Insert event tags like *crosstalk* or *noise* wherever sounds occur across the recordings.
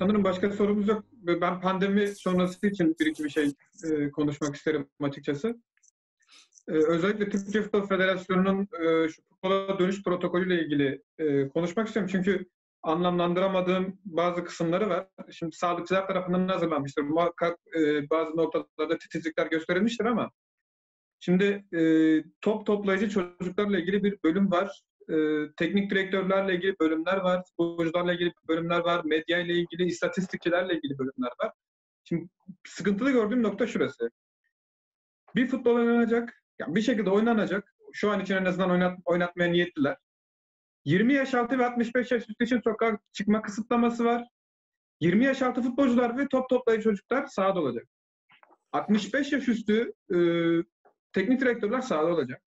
sanırım başka sorumuz yok. Ben pandemi sonrası için bir iki bir şey e, konuşmak isterim açıkçası. E, özellikle Türkiye Futbol Federasyonu'nun e, şu futbola dönüş protokolüyle ilgili e, konuşmak istiyorum. Çünkü anlamlandıramadığım bazı kısımları var. Şimdi sağlıkçılar tarafından hazırlanmıştır. Muhakkak e, bazı noktalarda titizlikler gösterilmiştir ama şimdi e, top toplayıcı çocuklarla ilgili bir bölüm var. E, teknik direktörlerle ilgili bölümler var. Futbolcularla ilgili bölümler var. Medya ile ilgili, istatistikçilerle ilgili bölümler var. Şimdi sıkıntılı gördüğüm nokta şurası. Bir futbol oynanacak, yani bir şekilde oynanacak. Şu an için en azından oynat, oynatmaya niyetliler. 20 yaş altı ve 65 yaş üstü için sokağa çıkma kısıtlaması var. 20 yaş altı futbolcular ve top toplayıcı çocuklar sahada olacak. 65 yaş üstü e, teknik direktörler sahada olacak.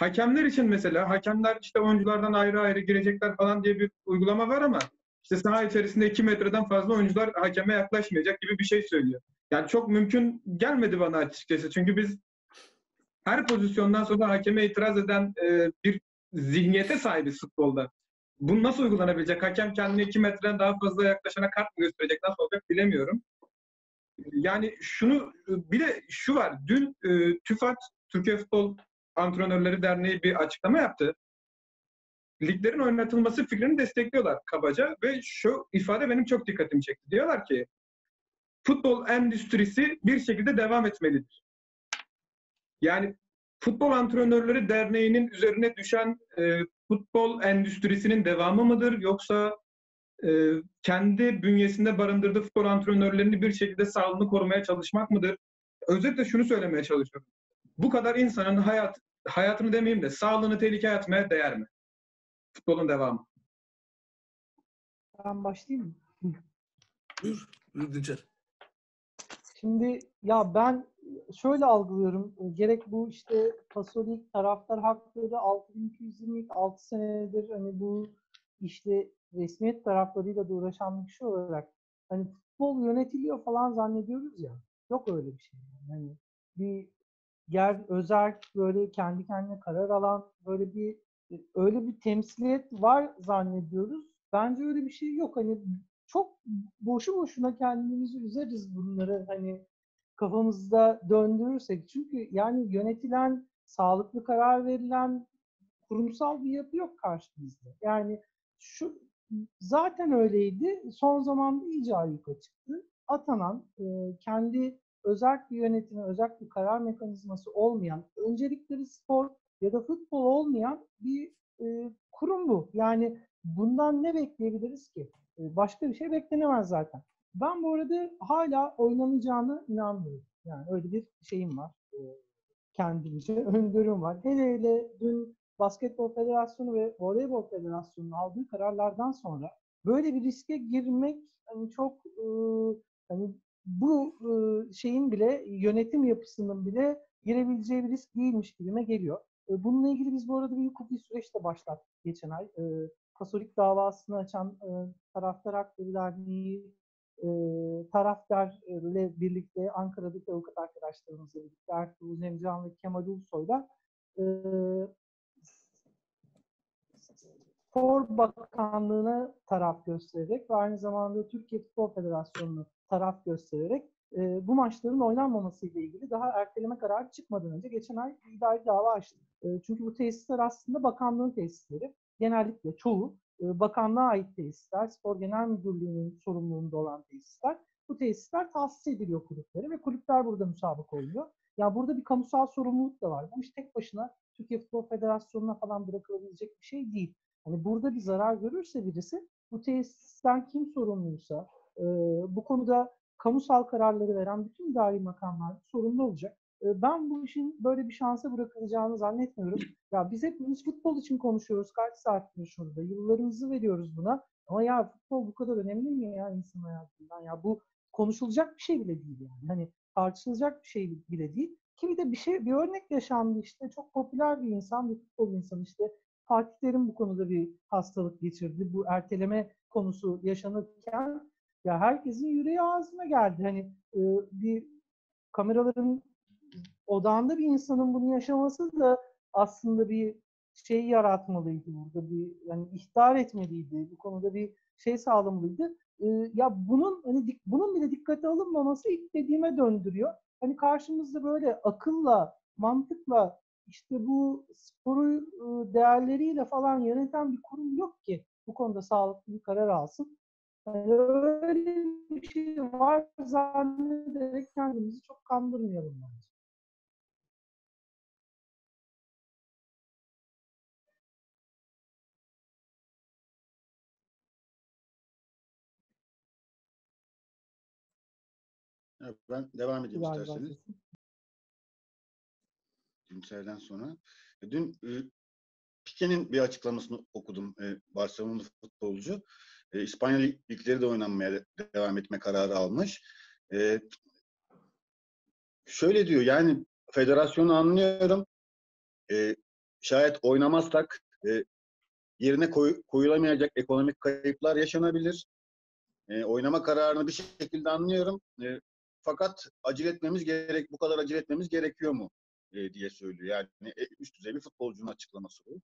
Hakemler için mesela hakemler işte oyunculardan ayrı ayrı girecekler falan diye bir uygulama var ama işte saha içerisinde 2 metreden fazla oyuncular hakeme yaklaşmayacak gibi bir şey söylüyor. Yani çok mümkün gelmedi bana açıkçası. Çünkü biz her pozisyondan sonra hakeme itiraz eden e, bir zihniyete sahibiz futbolda. Bu nasıl uygulanabilecek? Hakem kendine 2 metreden daha fazla yaklaşana kart mı gösterecek? Nasıl olacak bilemiyorum. Yani şunu bir de şu var. Dün e, TÜFAT Türkiye Futbol Antrenörleri Derneği bir açıklama yaptı. Liglerin oynatılması fikrini destekliyorlar kabaca ve şu ifade benim çok dikkatimi çekti. Diyorlar ki futbol endüstrisi bir şekilde devam etmelidir. Yani Futbol Antrenörleri Derneği'nin üzerine düşen e, futbol endüstrisinin devamı mıdır yoksa e, kendi bünyesinde barındırdığı futbol antrenörlerini bir şekilde sağlığını korumaya çalışmak mıdır? Özetle şunu söylemeye çalışıyorum. Bu kadar insanın hayat hayatını demeyeyim de sağlığını tehlikeye atmaya değer mi? Futbolun devamı. Ben başlayayım mı? Buyur, buyur Dinçer. Şimdi ya ben şöyle algılıyorum. Gerek bu işte Pasolik taraftar hakları 6226 senedir hani bu işte resmiyet taraflarıyla da uğraşan bir kişi olarak hani futbol yönetiliyor falan zannediyoruz ya. Yok öyle bir şey. Yani bir yer özel böyle kendi kendine karar alan böyle bir öyle bir temsiliyet var zannediyoruz. Bence öyle bir şey yok. Hani çok boşu boşuna kendimizi üzeriz bunları hani kafamızda döndürürsek. Çünkü yani yönetilen, sağlıklı karar verilen kurumsal bir yapı yok karşımızda. Yani şu zaten öyleydi. Son zamanda iyice ayyuka çıktı. Atanan, e, kendi özel bir yönetimi, özel bir karar mekanizması olmayan, öncelikleri spor ya da futbol olmayan bir e, kurum bu. Yani bundan ne bekleyebiliriz ki? E, başka bir şey beklenemez zaten. Ben bu arada hala oynanacağını inanmıyorum. Yani öyle bir şeyim var. E, kendimce *laughs* öngörüm var. Hele hele dün Basketbol Federasyonu ve Voleybol Federasyonu'nun aldığı kararlardan sonra böyle bir riske girmek hani çok e, hani bu e, şeyin bile yönetim yapısının bile girebileceği bir risk değilmiş gibime geliyor. E, bununla ilgili biz bu arada bir hukuki süreç de başlattık geçen ay. E, Katolik davasını açan e, Taraftar Hakları Derneği e, taraftarla birlikte Ankara'daki avukat arkadaşlarımızla birlikte Ertuğrul Nemcan ve Kemal Ulusoy'la e, Spor Bakanlığı'na taraf göstererek ve aynı zamanda Türkiye Futbol Federasyonu'na taraf göstererek e, bu maçların oynanmaması ile ilgili daha erteleme kararı çıkmadan önce geçen ay idari dava açtık. E, çünkü bu tesisler aslında bakanlığın tesisleri. Genellikle çoğu e, bakanlığa ait tesisler, Spor Genel Müdürlüğü'nün sorumluluğunda olan tesisler. Bu tesisler tahsis ediliyor kulüplere ve kulüpler burada müsabaka oluyor. Ya burada bir kamusal sorumluluk da var. Bu iş tek başına Türkiye Futbol Federasyonu'na falan bırakılabilecek bir şey değil. Hani burada bir zarar görürse birisi bu tesisten kim sorumluysa bu konuda kamusal kararları veren bütün idari makamlar sorumlu olacak. Ben bu işin böyle bir şansa bırakılacağını zannetmiyorum. Ya biz hepimiz futbol için konuşuyoruz kaç saattir şurada. Yıllarımızı veriyoruz buna. Ama ya futbol bu kadar önemli mi ya insan hayatından? Ya bu konuşulacak bir şey bile değil yani. Hani tartışılacak bir şey bile değil. Ki bir de bir şey, bir örnek yaşandı işte. Çok popüler bir insan, bir futbol insanı işte. Fatih Terim bu konuda bir hastalık geçirdi. Bu erteleme konusu yaşanırken ya herkesin yüreği ağzına geldi. Hani e, bir kameraların odağında bir insanın bunu yaşaması da aslında bir şey yaratmalıydı burada. Bir yani ihtar etmeliydi. Bu konuda bir şey sağlamalıydı. e, ya bunun hani dik- bunun bile dikkate alınmaması ilk dediğime döndürüyor. Hani karşımızda böyle akılla, mantıkla işte bu sporu değerleriyle falan yöneten bir kurum yok ki bu konuda sağlıklı bir karar alsın. Yani öyle bir şey var zannederek kendimizi çok kandırmayalım bence. Evet, ben devam edeyim isterseniz. Günsel'den sonra. Dün Pique'nin bir açıklamasını okudum. E, Barcelona futbolcu. E, İspanya lig- ligleri de oynanmaya de- devam etme kararı almış. E, şöyle diyor yani federasyonu anlıyorum. E, şayet oynamazsak e, yerine koy- koyulamayacak ekonomik kayıplar yaşanabilir. E, oynama kararını bir şekilde anlıyorum. E, fakat acele etmemiz gerek, bu kadar acele etmemiz gerekiyor mu? E, diye söylüyor. Yani e, üst düzey bir futbolcunun açıklaması bu.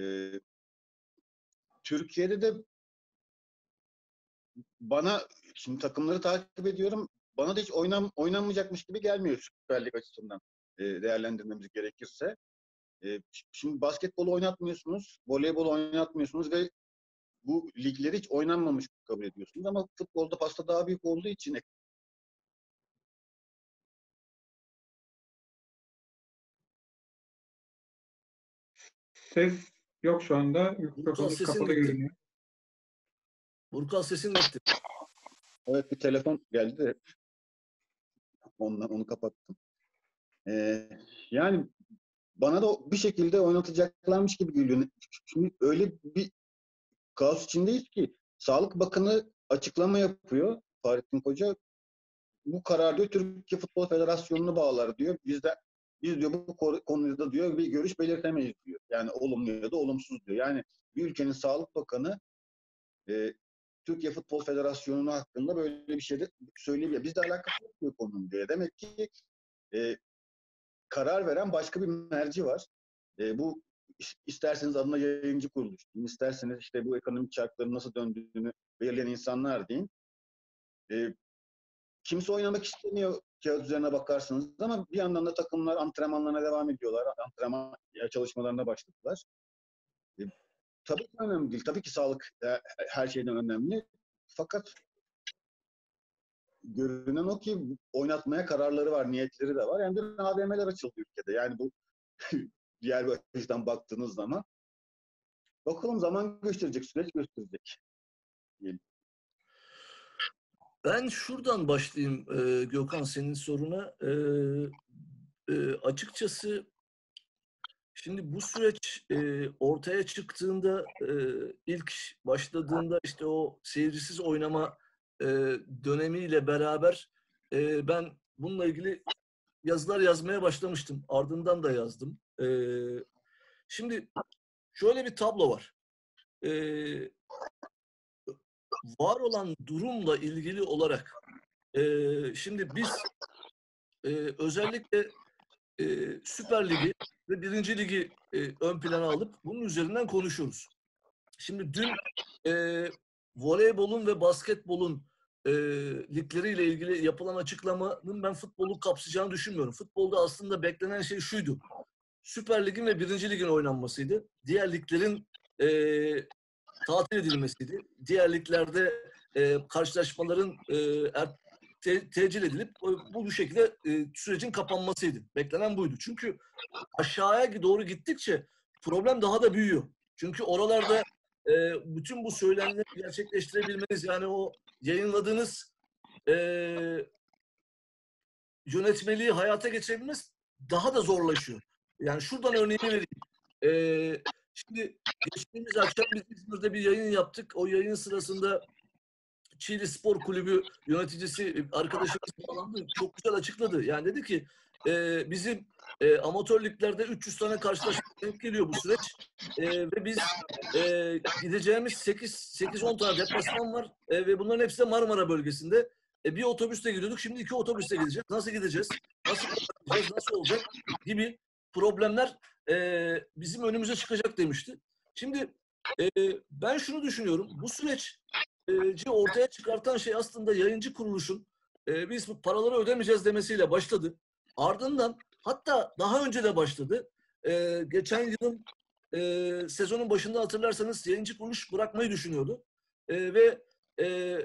E, Türkiye'de de bana şimdi takımları takip ediyorum. Bana da hiç oynam, oynanmayacakmış gibi gelmiyor Süper Lig açısından e, değerlendirmemiz gerekirse. E, şimdi basketbolu oynatmıyorsunuz, voleybol oynatmıyorsunuz ve bu ligleri hiç oynanmamış kabul ediyorsunuz ama futbolda pasta daha büyük olduğu için Ses yok şu anda. Burkan sesin kapalı gitti. görünüyor. Burkan sesin gitti. Evet bir telefon geldi de ondan onu kapattım. Ee, yani bana da bir şekilde oynatacaklarmış gibi geliyor. Şimdi öyle bir kaos içindeyiz ki Sağlık Bakanı açıklama yapıyor Fahrettin Koca. Bu karar diyor Türkiye Futbol Federasyonu'nu bağlar diyor. Biz de biz diyor bu konu- konuda diyor bir görüş belirtemeyiz diyor. Yani olumlu ya da olumsuz diyor. Yani bir ülkenin Sağlık Bakanı e, Türkiye Futbol Federasyonu'nu hakkında böyle bir şey de söyleyebilir. Bizle alakası yok bu konunun diyor. Demek ki e, karar veren başka bir merci var. E, bu is- isterseniz adına yayıncı kuruluş, isterseniz işte bu ekonomik çarkların nasıl döndüğünü belirleyen insanlar deyin. E, kimse oynamak istemiyor kağıt üzerine bakarsanız ama bir yandan da takımlar antrenmanlarına devam ediyorlar. Antrenman çalışmalarına başladılar. E, tabii ki önemli değil. Tabii ki sağlık e, her şeyden önemli. Fakat görünen o ki oynatmaya kararları var, niyetleri de var. Yani bir AVM'ler açıldı ülkede. Yani bu *laughs* diğer bir açıdan baktığınız zaman. Bakalım zaman gösterecek, süreç gösterecek. Ben şuradan başlayayım e, Gökhan senin soruna. E, e, açıkçası şimdi bu süreç ortaya çıktığında ilk başladığında işte o seyircisiz oynama dönemiyle beraber ben bununla ilgili yazılar yazmaya başlamıştım. Ardından da yazdım. Şimdi şöyle bir tablo var. Var olan durumla ilgili olarak e, şimdi biz e, özellikle e, Süper Ligi ve Birinci Ligi e, ön plana alıp bunun üzerinden konuşuyoruz. Şimdi dün e, voleybolun ve basketbolun e, ligleriyle ilgili yapılan açıklamanın ben futbolu kapsayacağını düşünmüyorum. Futbolda aslında beklenen şey şuydu. Süper Lig'in ve Birinci Lig'in oynanmasıydı. Diğer liglerin e, tatil edilmesiydi. Diğer liglerde e, karşılaşmaların e, er, te- tecil edilip bu, bu şekilde e, sürecin kapanmasıydı. Beklenen buydu. Çünkü aşağıya doğru gittikçe problem daha da büyüyor. Çünkü oralarda e, bütün bu söylemleri gerçekleştirebilmeniz yani o yayınladığınız e, yönetmeliği hayata geçirebilmeniz daha da zorlaşıyor. Yani şuradan örneğini vereyim. E, şimdi geçtiğimiz akşam biz İzmir'de bir yayın yaptık. O yayın sırasında Çiğli Spor Kulübü yöneticisi arkadaşımız bağlandı. Çok güzel açıkladı. Yani dedi ki e, bizim e, amatör liglerde 300 tane karşılaşma geliyor bu süreç. E, ve biz e, gideceğimiz 8 8-10 tane deplasman var E, ve bunların hepsi de Marmara bölgesinde. E, bir otobüste gidiyorduk. Şimdi iki otobüste gideceğiz. Nasıl gideceğiz? Nasıl gideceğiz? Nasıl olacak? Gibi problemler e, bizim önümüze çıkacak demişti. Şimdi e, ben şunu düşünüyorum. Bu süreç e, ortaya çıkartan şey aslında yayıncı kuruluşun e, biz bu paraları ödemeyeceğiz demesiyle başladı. Ardından hatta daha önce de başladı. E, geçen yılın e, sezonun başında hatırlarsanız yayıncı kuruluş bırakmayı düşünüyordu. E, ve e,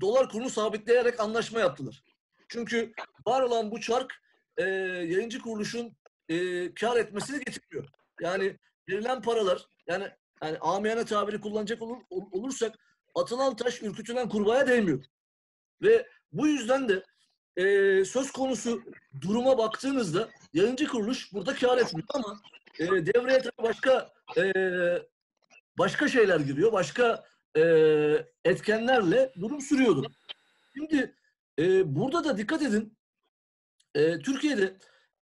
dolar kurunu sabitleyerek anlaşma yaptılar. Çünkü var olan bu çark e, yayıncı kuruluşun e, kar etmesini getirmiyor. Yani verilen paralar yani yani amiyane tabiri kullanacak olur, ol- olursak atılan taş ürkütülen kurbağaya değmiyor. Ve bu yüzden de e, söz konusu duruma baktığınızda yayıncı kuruluş burada kar etmiyor ama e, devreye tabii başka e, başka şeyler giriyor. Başka e, etkenlerle durum sürüyordu. Şimdi e, burada da dikkat edin. E, Türkiye'de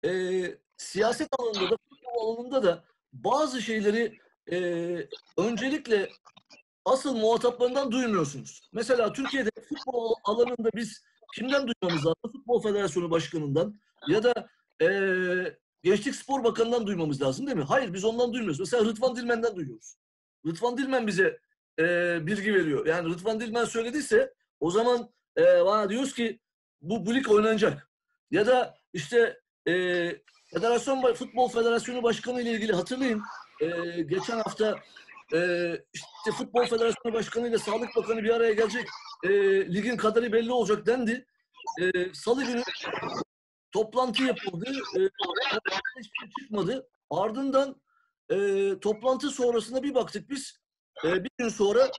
e, siyaset alanında da futbol alanında da bazı şeyleri e, öncelikle asıl muhataplarından duymuyorsunuz. Mesela Türkiye'de futbol alanında biz kimden duymamız lazım? Futbol Federasyonu Başkanı'ndan ya da e, Gençlik Spor Bakanı'ndan duymamız lazım değil mi? Hayır biz ondan duymuyoruz. Mesela Rıdvan Dilmen'den duyuyoruz. Rıdvan Dilmen bize e, bilgi veriyor. Yani Rıdvan Dilmen söylediyse o zaman e, bana diyoruz ki bu, bu lig oynanacak. Ya da işte e, Federasyon Futbol Federasyonu Başkanı ile ilgili hatırlayın. E, geçen hafta e, işte Futbol Federasyonu Başkanı ile Sağlık Bakanı bir araya gelecek. E, ligin kaderi belli olacak dendi. E, Salı günü toplantı yapıldı. E, hiçbir şey çıkmadı. Ardından e, toplantı sonrasında bir baktık biz. E, bir gün sonra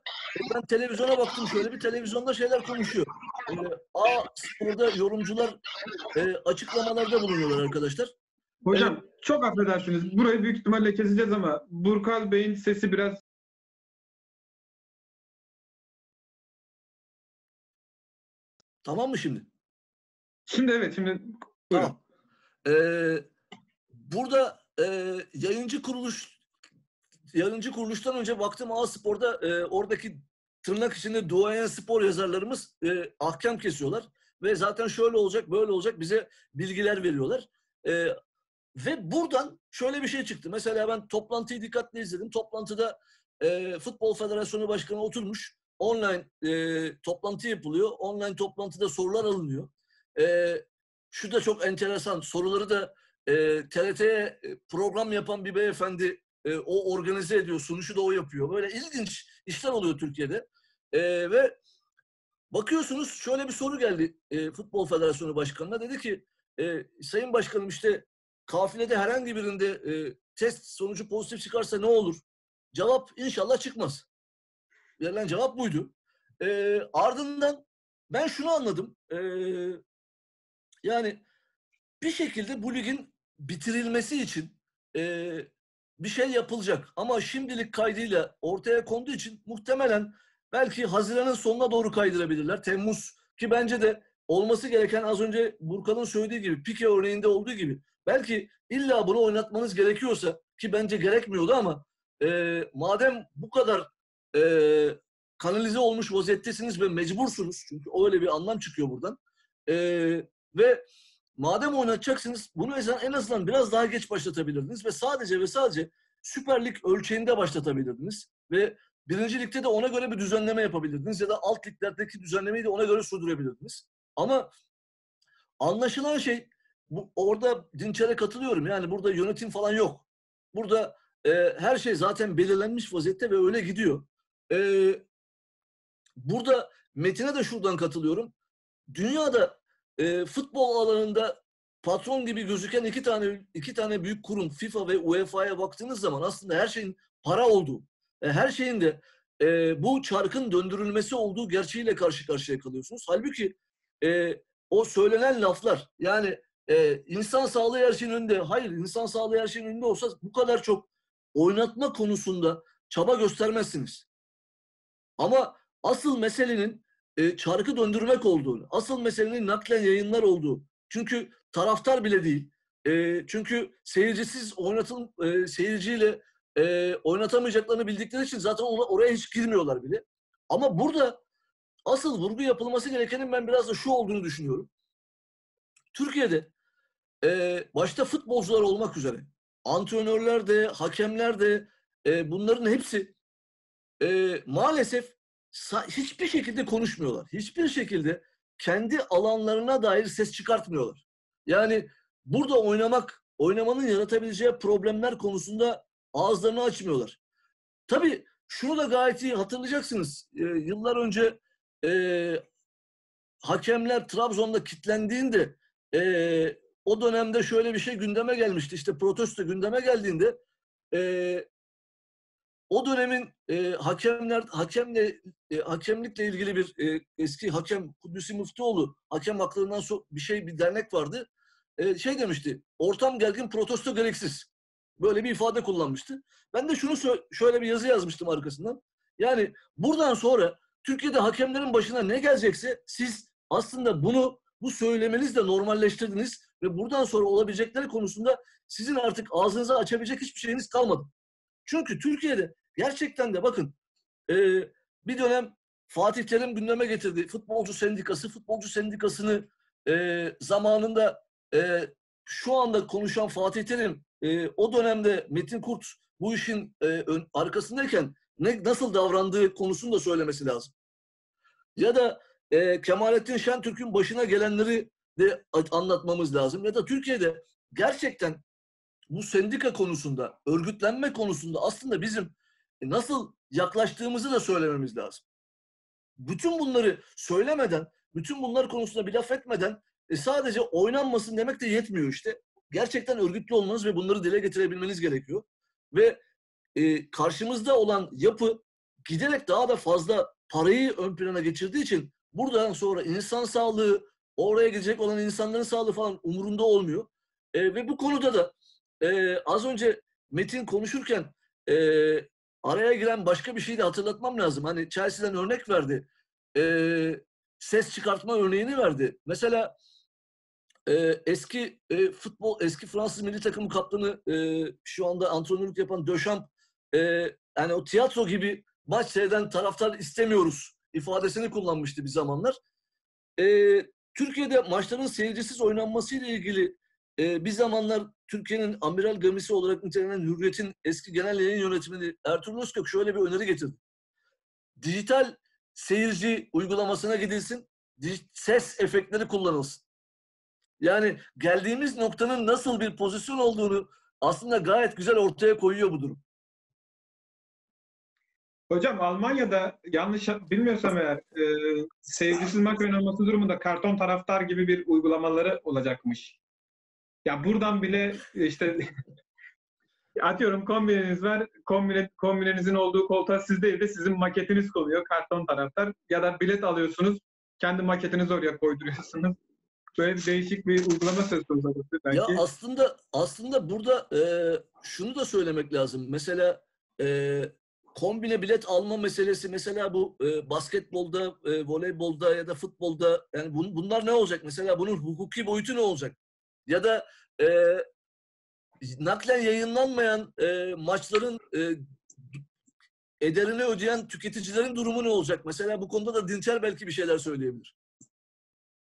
ben televizyona baktım şöyle bir televizyonda şeyler konuşuyor. E, A Spor'da yorumcular e, açıklamalarda bulunuyorlar arkadaşlar. Hocam çok affedersiniz. Burayı büyük ihtimalle keseceğiz ama Burkal Bey'in sesi biraz Tamam mı şimdi? Şimdi evet şimdi buyurun. Tamam. Ee, burada e, yayıncı kuruluş yayıncı kuruluştan önce baktım A Spor'da e, oradaki tırnak içinde duayen spor yazarlarımız e, ahkam kesiyorlar. Ve zaten şöyle olacak, böyle olacak bize bilgiler veriyorlar. E, ve buradan şöyle bir şey çıktı. Mesela ben toplantıyı dikkatle izledim. Toplantıda e, Futbol Federasyonu Başkanı oturmuş. Online e, toplantı yapılıyor. Online toplantıda sorular alınıyor. E, şu da çok enteresan. Soruları da e, TRT'ye program yapan bir beyefendi e, o organize ediyor. Sunuşu da o yapıyor. Böyle ilginç işler oluyor Türkiye'de. E, ve bakıyorsunuz şöyle bir soru geldi e, Futbol Federasyonu Başkanı'na. Dedi ki e, Sayın Başkanım işte kafilede herhangi birinde e, test sonucu pozitif çıkarsa ne olur? Cevap inşallah çıkmaz. Verilen cevap buydu. E, ardından ben şunu anladım. E, yani bir şekilde bu ligin bitirilmesi için e, bir şey yapılacak. Ama şimdilik kaydıyla ortaya konduğu için muhtemelen belki Haziran'ın sonuna doğru kaydırabilirler. Temmuz ki bence de olması gereken az önce Burkan'ın söylediği gibi Pike örneğinde olduğu gibi belki illa bunu oynatmanız gerekiyorsa ki bence gerekmiyordu ama e, madem bu kadar e, kanalize olmuş vaziyettesiniz ve mecbursunuz çünkü öyle bir anlam çıkıyor buradan e, ve madem oynatacaksınız bunu en azından biraz daha geç başlatabilirdiniz ve sadece ve sadece Süper Lig ölçeğinde başlatabilirdiniz ve birinci ligde de ona göre bir düzenleme yapabilirdiniz ya da alt liglerdeki düzenlemeyi de ona göre sürdürebilirdiniz. Ama anlaşılan şey bu, orada Dinçer'e katılıyorum. Yani burada yönetim falan yok. Burada e, her şey zaten belirlenmiş vaziyette ve öyle gidiyor. E, burada Metin'e de şuradan katılıyorum. Dünyada e, futbol alanında patron gibi gözüken iki tane iki tane büyük kurum FIFA ve UEFA'ya baktığınız zaman aslında her şeyin para olduğu, e, her şeyin de e, bu çarkın döndürülmesi olduğu gerçeğiyle karşı karşıya kalıyorsunuz. Halbuki e, o söylenen laflar yani e, insan sağlığı her şeyin önünde. Hayır insan sağlığı her şeyin önünde olsa bu kadar çok oynatma konusunda çaba göstermezsiniz. Ama asıl meselenin e, çarkı döndürmek olduğunu, asıl meselenin naklen yayınlar olduğu. Çünkü taraftar bile değil. E, çünkü seyircisiz oynatın e, seyirciyle e, oynatamayacaklarını bildikleri için zaten ona, oraya hiç girmiyorlar bile. Ama burada asıl vurgu yapılması gerekenin ben biraz da şu olduğunu düşünüyorum. Türkiye'de e, başta futbolcular olmak üzere antrenörler de, hakemler de e, bunların hepsi e, maalesef hiçbir şekilde konuşmuyorlar. Hiçbir şekilde kendi alanlarına dair ses çıkartmıyorlar. Yani burada oynamak, oynamanın yaratabileceği problemler konusunda ağızlarını açmıyorlar. Tabii şunu da gayet iyi hatırlayacaksınız. Ee, yıllar önce e, hakemler Trabzon'da kitlendiğinde e, o dönemde şöyle bir şey gündeme gelmişti. İşte protesto gündeme geldiğinde e, o dönemin e, hakemler hakemle e, hakemlikle ilgili bir e, eski hakem Kudüs'ü Müftüoğlu hakem haklarından so- bir şey bir dernek vardı. E, şey demişti. Ortam gergin, protesto gereksiz. Böyle bir ifade kullanmıştı. Ben de şunu şöyle bir yazı yazmıştım arkasından. Yani buradan sonra Türkiye'de hakemlerin başına ne gelecekse siz aslında bunu bu söylemenizle normalleştirdiniz ve buradan sonra olabilecekleri konusunda sizin artık ağzınızı açabilecek hiçbir şeyiniz kalmadı. Çünkü Türkiye'de gerçekten de bakın e, bir dönem Fatih Terim gündeme getirdi. Futbolcu sendikası, futbolcu sendikasını e, zamanında e, şu anda konuşan Fatih Terim e, o dönemde Metin Kurt bu işin e, ön- arkasındayken ne nasıl davrandığı konusunu da söylemesi lazım. Ya da e, Kemalettin Şentürk'ün başına gelenleri de anlatmamız lazım. Ya da Türkiye'de gerçekten bu sendika konusunda, örgütlenme konusunda aslında bizim nasıl yaklaştığımızı da söylememiz lazım. Bütün bunları söylemeden, bütün bunlar konusunda bir laf etmeden e, sadece oynanmasın demek de yetmiyor işte. Gerçekten örgütlü olmanız ve bunları dile getirebilmeniz gerekiyor. Ve e, karşımızda olan yapı giderek daha da fazla parayı ön plana geçirdiği için buradan sonra insan sağlığı, oraya gidecek olan insanların sağlığı falan umurunda olmuyor. E, ve bu konuda da e, az önce Metin konuşurken e, araya giren başka bir şeyi de hatırlatmam lazım. Hani Chelsea'den örnek verdi. E, ses çıkartma örneğini verdi. Mesela e, eski e, futbol, eski Fransız milli takımı kaptanı e, şu anda antrenörlük yapan Döşamp e, yani o tiyatro gibi maç seyreden taraftar istemiyoruz ifadesini kullanmıştı bir zamanlar. E, Türkiye'de maçların seyircisiz oynanmasıyla ilgili e, bir zamanlar Türkiye'nin amiral gemisi olarak nitelenen Hürriyet'in eski genel yayın yönetmeni Ertuğrul Özkök şöyle bir öneri getirdi. Dijital seyirci uygulamasına gidilsin, ses efektleri kullanılsın. Yani geldiğimiz noktanın nasıl bir pozisyon olduğunu aslında gayet güzel ortaya koyuyor bu durum. Hocam Almanya'da yanlış bilmiyorsam eğer e, seyircisiz maç oynanması durumunda karton taraftar gibi bir uygulamaları olacakmış. Ya buradan bile işte *laughs* atıyorum kombineniz var. Kombine, kombinenizin olduğu koltuğa siz değil de sizin maketiniz koyuyor karton taraftar. Ya da bilet alıyorsunuz. Kendi maketinizi oraya koyduruyorsunuz. Böyle bir değişik bir uygulama söz konusu belki. Ya aslında aslında burada e, şunu da söylemek lazım. Mesela e, kombine bilet alma meselesi mesela bu e, basketbolda, e, voleybolda ya da futbolda yani bun- bunlar ne olacak? Mesela bunun hukuki boyutu ne olacak? Ya da e, naklen yayınlanmayan e, maçların e, ederini ödeyen tüketicilerin durumu ne olacak? Mesela bu konuda da Dinçer belki bir şeyler söyleyebilir.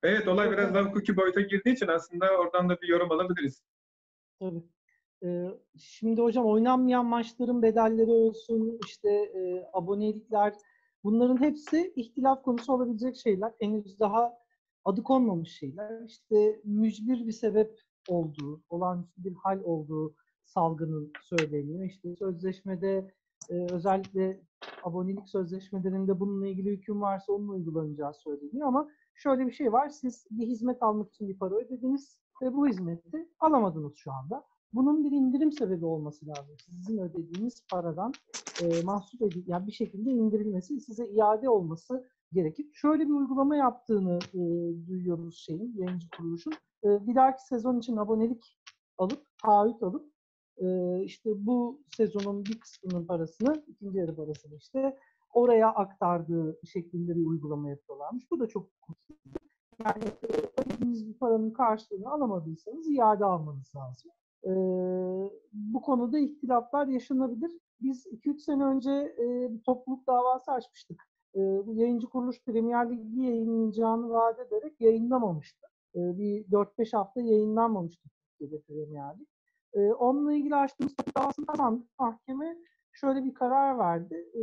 Evet olay biraz daha hukuki boyuta girdiği için aslında oradan da bir yorum alabiliriz. Tabii. Şimdi hocam oynanmayan maçların bedelleri olsun, işte e, abonelikler, bunların hepsi ihtilaf konusu olabilecek şeyler. Henüz daha adı konmamış şeyler. İşte mücbir bir sebep olduğu, olağanüstü bir hal olduğu salgının söyleniyor. İşte sözleşmede e, özellikle abonelik sözleşmelerinde bununla ilgili hüküm varsa onun uygulanacağı söyleniyor ama şöyle bir şey var. Siz bir hizmet almak için bir para ödediniz ve bu hizmeti alamadınız şu anda. Bunun bir indirim sebebi olması lazım. Sizin ödediğiniz paradan e, mahsup edil, yani bir şekilde indirilmesi, size iade olması gerekir. Şöyle bir uygulama yaptığını e, duyuyoruz şeyin, yayıncı kuruluşun. E, bir dahaki sezon için abonelik alıp, taahhüt alıp e, işte bu sezonun bir kısmının parasını, ikinci yarı parasını işte oraya aktardığı şeklinde bir uygulama yapıyorlarmış. Bu da çok. Yani ödediğiniz bir paranın karşılığını alamadıysanız iade almanız lazım. Bu konuda ihtilaflar yaşanabilir. Biz 2-3 sene önce e, bir topluluk davası açmıştık. E, bu yayıncı kuruluş Premier Ligi yayınlayacağını vaat ederek yayınlamamıştı. E, bir 4-5 hafta yayınlanmamıştı Türkiye'de Premier Lig. E, onunla ilgili açtığımız kazandık. Mahkeme şöyle bir karar verdi. E,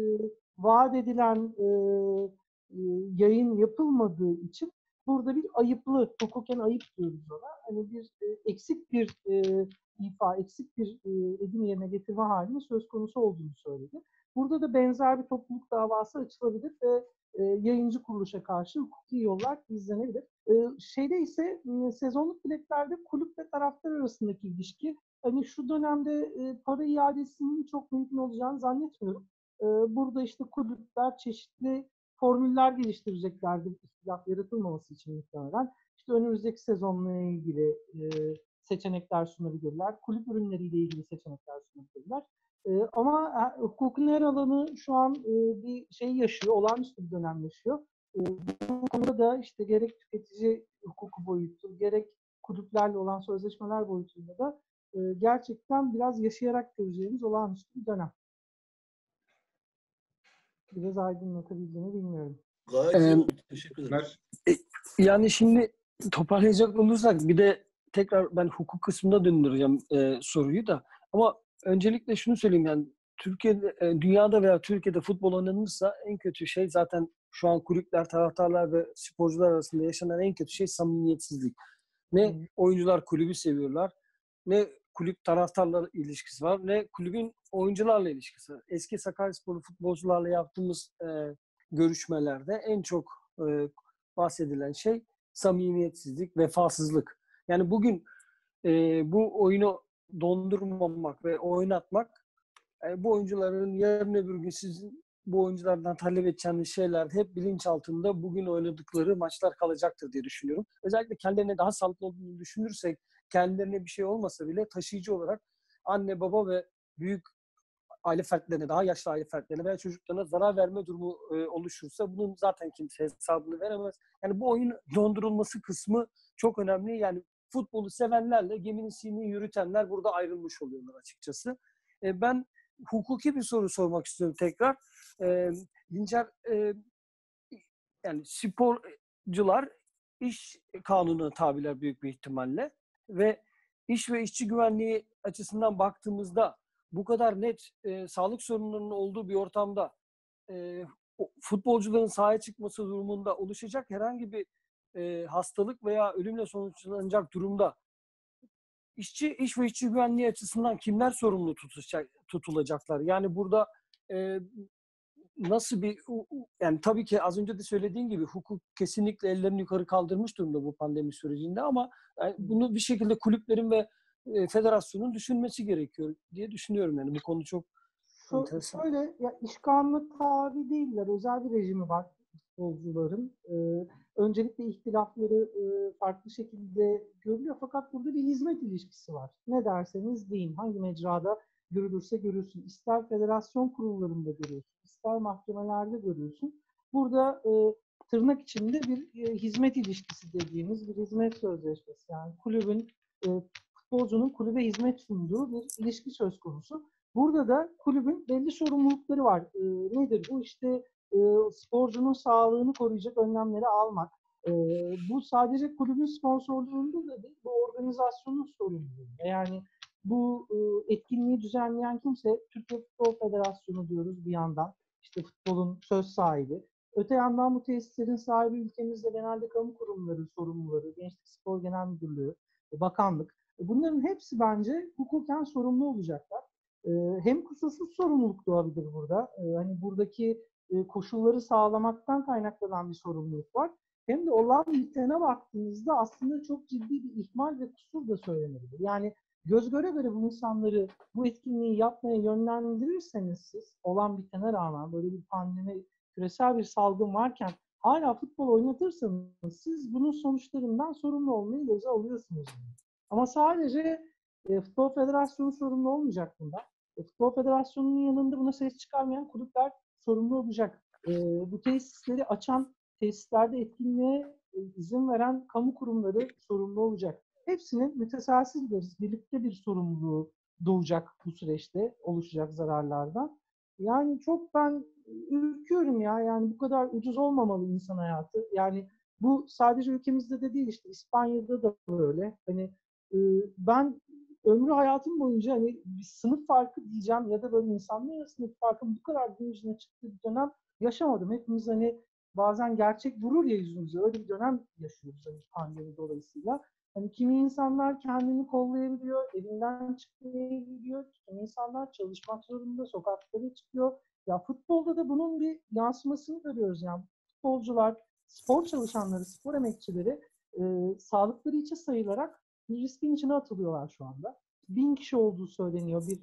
vaat edilen e, yayın yapılmadığı için burada bir ayıplı, hukuken ayıp diyoruz ona. Hani bir e, eksik bir e, ifa, eksik bir e, edin yerine getirme halinde söz konusu olduğunu söyledi. Burada da benzer bir topluluk davası açılabilir ve e, yayıncı kuruluşa karşı hukuki yollar izlenebilir. E, şeyde ise e, sezonluk biletlerde kulüp ve taraftar arasındaki ilişki hani şu dönemde e, para iadesinin çok mümkün olacağını zannetmiyorum. E, burada işte kulüpler çeşitli formüller geliştireceklerdir ihtilaf yaratılmaması için muhtemelen. İşte önümüzdeki sezonla ilgili e, seçenekler sunabilirler. Kulüp ürünleriyle ilgili seçenekler sunabilirler. E, ama e, hukukun her alanı şu an e, bir şey yaşıyor, olağanüstü bir dönem yaşıyor. E, bu konuda da işte gerek tüketici hukuku boyutu, gerek kulüplerle olan sözleşmeler boyutunda da e, gerçekten biraz yaşayarak göreceğimiz olağanüstü bir dönem. Biraz aydınlatabildiğimi bilmiyorum. Gayet iyi Ee, oldu. Teşekkür ederim. Mer- Yani şimdi toparlayacak olursak bir de tekrar ben hukuk kısmında döndüreceğim e, soruyu da. Ama öncelikle şunu söyleyeyim yani Türkiye'de, e, dünyada veya Türkiye'de futbol oynanırsa en kötü şey zaten şu an kulüpler, taraftarlar ve sporcular arasında yaşanan en kötü şey samimiyetsizlik. Ne oyuncular kulübü seviyorlar, ne kulüp taraftarlar ilişkisi var, ne kulübün oyuncularla ilişkisi. Eski Sakaryasporlu futbolcularla yaptığımız e, görüşmelerde en çok e, bahsedilen şey samimiyetsizlik, vefasızlık. Yani bugün e, bu oyunu dondurmamak ve oynatmak e, bu oyuncuların yarın öbür gün sizin bu oyunculardan talep edeceğiniz şeyler hep bilinç altında bugün oynadıkları maçlar kalacaktır diye düşünüyorum. Özellikle kendilerine daha sağlıklı olduğunu düşünürsek kendilerine bir şey olmasa bile taşıyıcı olarak anne baba ve büyük aile fertlerine, daha yaşlı aile fertlerine veya çocuklarına zarar verme durumu e, oluşursa bunun zaten kimse hesabını veremez. Yani bu oyun dondurulması kısmı çok önemli. Yani futbolu sevenlerle geminin sinini yürütenler burada ayrılmış oluyorlar açıkçası. E, ben hukuki bir soru sormak istiyorum tekrar. E, Dincer, e, yani sporcular iş kanunu tabiler büyük bir ihtimalle ve iş ve işçi güvenliği açısından baktığımızda bu kadar net e, sağlık sorunlarının olduğu bir ortamda e, futbolcuların sahaya çıkması durumunda oluşacak herhangi bir e, hastalık veya ölümle sonuçlanacak durumda işçi iş ve işçi güvenliği açısından kimler sorumlu tutacak, tutulacaklar? Yani burada e, nasıl bir yani tabii ki az önce de söylediğin gibi hukuk kesinlikle ellerini yukarı kaldırmış durumda bu pandemi sürecinde ama yani bunu bir şekilde kulüplerin ve e, federasyonun düşünmesi gerekiyor diye düşünüyorum yani bu konu çok Şu, Enteresan. şöyle, ya iş kanunu tabi değiller. Özel bir rejimi var futbolcuların. Ee, öncelikle ihtilafları e, farklı şekilde görülüyor. Fakat burada bir hizmet ilişkisi var. Ne derseniz deyin. Hangi mecrada görülürse görülsün. İster federasyon kurullarında görüyorsun, ister mahkemelerde görüyorsun. Burada e, tırnak içinde bir e, hizmet ilişkisi dediğimiz bir hizmet sözleşmesi. Yani kulübün, e, futbolcunun kulübe hizmet sunduğu bir ilişki söz konusu. Burada da kulübün belli sorumlulukları var. E, nedir bu? İşte e, sporcunun sağlığını koruyacak önlemleri almak. E, bu sadece kulübün sponsorluğunda da değil, bu organizasyonun sorumluluğu. Yani bu e, etkinliği düzenleyen kimse Türkiye Futbol Federasyonu diyoruz bir yandan. İşte futbolun söz sahibi. Öte yandan bu tesislerin sahibi ülkemizde genelde kamu kurumları sorumluları, Gençlik Spor Genel Müdürlüğü, bakanlık. E, Bunların hepsi bence hukuken sorumlu olacaklar. E, Hem kusursuz sorumluluk doğabilir burada. E, Hani buradaki koşulları sağlamaktan kaynaklanan bir sorumluluk var. Hem de olan bitene baktığınızda aslında çok ciddi bir ihmal ve kusur da söylenebilir. Yani göz göre göre bu insanları bu etkinliği yapmaya yönlendirirseniz siz olan bitene rağmen böyle bir pandemi, küresel bir salgın varken hala futbol oynatırsanız siz bunun sonuçlarından sorumlu olmayı göze alıyorsunuz. Ama sadece e, Futbol Federasyonu sorumlu olmayacak bunda. E, Futbol Federasyonu'nun yanında buna ses çıkarmayan kulüpler sorumlu olacak. E, bu tesisleri açan, tesislerde etkinliğe e, izin veren kamu kurumları sorumlu olacak. Hepsinin müteselsiz bir, birlikte bir sorumluluğu doğacak bu süreçte oluşacak zararlardan. Yani çok ben ürküyorum ya. Yani bu kadar ucuz olmamalı insan hayatı. Yani bu sadece ülkemizde de değil işte İspanya'da da böyle. Hani ben ömrü hayatım boyunca hani bir sınıf farkı diyeceğim ya da böyle insanlar arasında farkın bu kadar gün yüzüne çıktığı bir dönem yaşamadım. Hepimiz hani bazen gerçek vurur ya yüzümüze. Öyle bir dönem yaşıyoruz hani pandemi dolayısıyla. Hani kimi insanlar kendini kollayabiliyor, evinden çıkmayabiliyor. Kimi insanlar çalışmak zorunda, sokaklara çıkıyor. Ya futbolda da bunun bir yansımasını görüyoruz. Yani futbolcular, spor çalışanları, spor emekçileri e, sağlıkları içe sayılarak bir riskin içine atılıyorlar şu anda. Bin kişi olduğu söyleniyor bir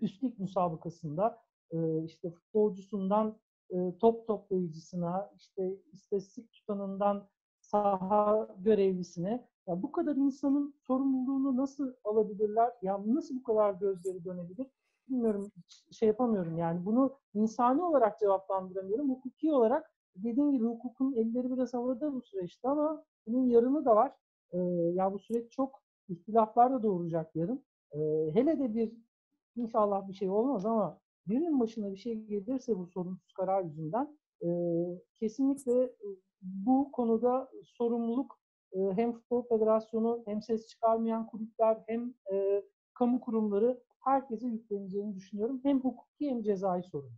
üst lig müsabakasında. E, işte futbolcusundan e, top toplayıcısına, işte istatistik tutanından saha görevlisine ya bu kadar insanın sorumluluğunu nasıl alabilirler? Ya nasıl bu kadar gözleri dönebilir? Bilmiyorum, şey yapamıyorum yani. Bunu insani olarak cevaplandıramıyorum. Hukuki olarak dediğim gibi hukukun elleri biraz havada bu süreçte ama bunun yarını da var. Ee, ya bu süreç çok ihtilaflar da doğuracak yarın. Ee, hele de bir inşallah bir şey olmaz ama birinin başına bir şey gelirse bu sorunsuz karar yüzünden e, kesinlikle bu konuda sorumluluk hem Futbol Federasyonu hem ses çıkarmayan kulüpler hem e, kamu kurumları herkese yükleneceğini düşünüyorum. Hem hukuki hem cezai sorumluluk.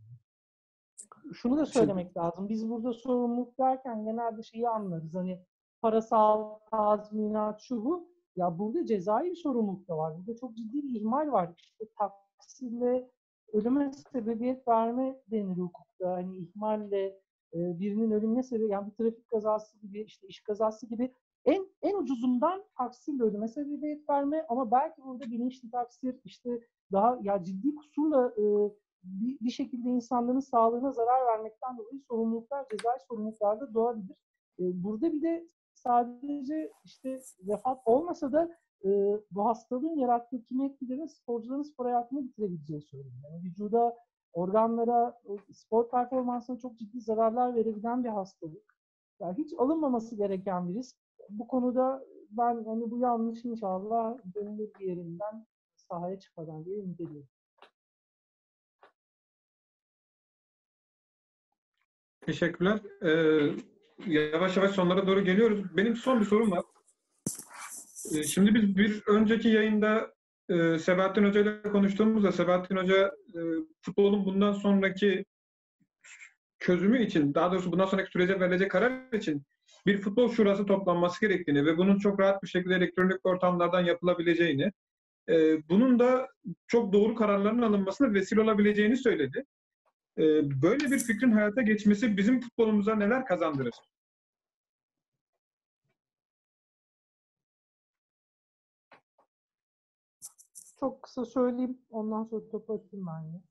Şunu da söylemek lazım. Biz burada sorumluluk derken genelde şeyi anlarız. Hani parasal, tazminat, şu bu. Ya burada cezai sorumluluk da var. Burada çok ciddi bir ihmal var. İşte taksirle ölüme sebebiyet verme denir hukukta. Hani ihmalle e, birinin ölümüne sebep yani bir trafik kazası gibi işte iş kazası gibi en en ucuzundan taksirle ölüme sebebiyet verme ama belki burada bilinçli taksir işte daha ya ciddi kusurla e, bir, bir şekilde insanların sağlığına zarar vermekten dolayı sorumluluklar, cezai sorumluluklar da doğabilir. E, burada bir de sadece işte vefat olmasa da e, bu hastalığın yarattığı kimi etkilerin sporcuların spor hayatını bitirebileceği söyleniyor. Yani vücuda, organlara, spor performansına çok ciddi zararlar verebilen bir hastalık. Yani hiç alınmaması gereken bir risk. Bu konuda ben hani bu yanlış inşallah dönülür bir yerinden sahaya çıkmadan diye ümit ediyorum. Teşekkürler. Ee, yavaş yavaş sonlara doğru geliyoruz. Benim son bir sorum var. Ee, şimdi biz bir önceki yayında e, Sebahattin Hoca ile konuştuğumuzda Sebahattin Hoca e, futbolun bundan sonraki çözümü için, daha doğrusu bundan sonraki sürece verilecek karar için bir futbol şurası toplanması gerektiğini ve bunun çok rahat bir şekilde elektronik ortamlardan yapılabileceğini, e, bunun da çok doğru kararların alınmasına vesile olabileceğini söyledi. E, böyle bir fikrin hayata geçmesi bizim futbolumuza neler kazandırır? Çok kısa söyleyeyim. Ondan sonra topu atayım ben.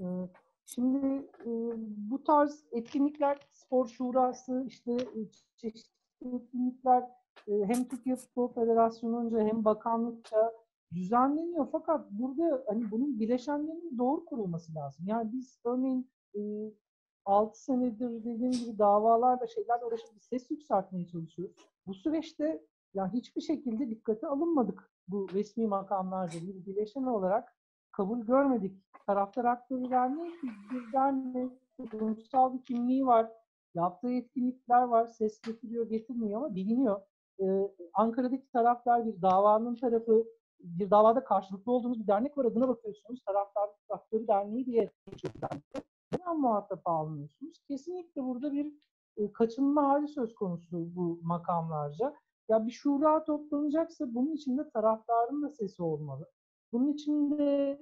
Ee, Şimdi e, bu tarz etkinlikler, spor şurası, işte e, çeşitli etkinlikler e, hem Türkiye Futbol Federasyonu'nca hem bakanlıkça düzenleniyor. Fakat burada hani bunun bileşenlerinin doğru kurulması lazım. Yani biz örneğin e, 6 senedir dediğim gibi davalarla şeylerle uğraşıp bir ses yükseltmeye çalışıyoruz. Bu süreçte ya hiçbir şekilde dikkate alınmadık bu resmi makamlarda bir bileşen olarak kabul görmedik. Taraftar Hakları Derneği bir dernek, kurumsal bir kimliği var. Yaptığı etkinlikler var. Ses getiriyor, getirmiyor ama biliniyor. Ee, Ankara'daki taraftar bir davanın tarafı, bir davada karşılıklı olduğunuz bir dernek var. Adına bakıyorsunuz. Taraftar Hakları Derneği diye geçiyor. Hemen muhatap almıyorsunuz. Kesinlikle burada bir e, kaçınma hali söz konusu bu makamlarca. Ya bir şura toplanacaksa bunun içinde taraftarın da sesi olmalı. Bunun içinde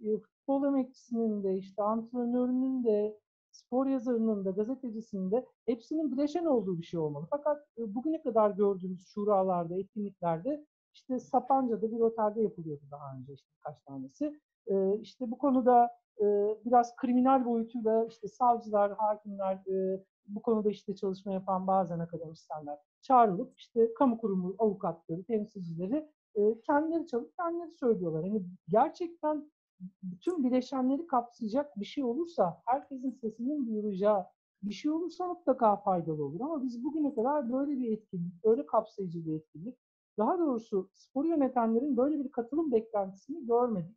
e, futbol emekçisinin de, işte antrenörünün de, spor yazarının da, gazetecisinin de hepsinin bileşen olduğu bir şey olmalı. Fakat e, bugüne kadar gördüğümüz şuralarda, etkinliklerde işte Sapanca'da bir otelde yapılıyordu daha önce işte birkaç tanesi. E, işte bu konuda e, biraz kriminal boyutuyla işte savcılar, hakimler, e, bu konuda işte çalışma yapan bazen akademisyenler çağrılıp işte kamu kurumu avukatları, temsilcileri e, kendileri çalıp kendileri söylüyorlar. Yani gerçekten bütün bileşenleri kapsayacak bir şey olursa, herkesin sesinin duyulacağı bir şey olursa mutlaka faydalı olur. Ama biz bugüne kadar böyle bir etkinlik, böyle kapsayıcı bir etkinlik, daha doğrusu spor yönetenlerin böyle bir katılım beklentisini görmedik.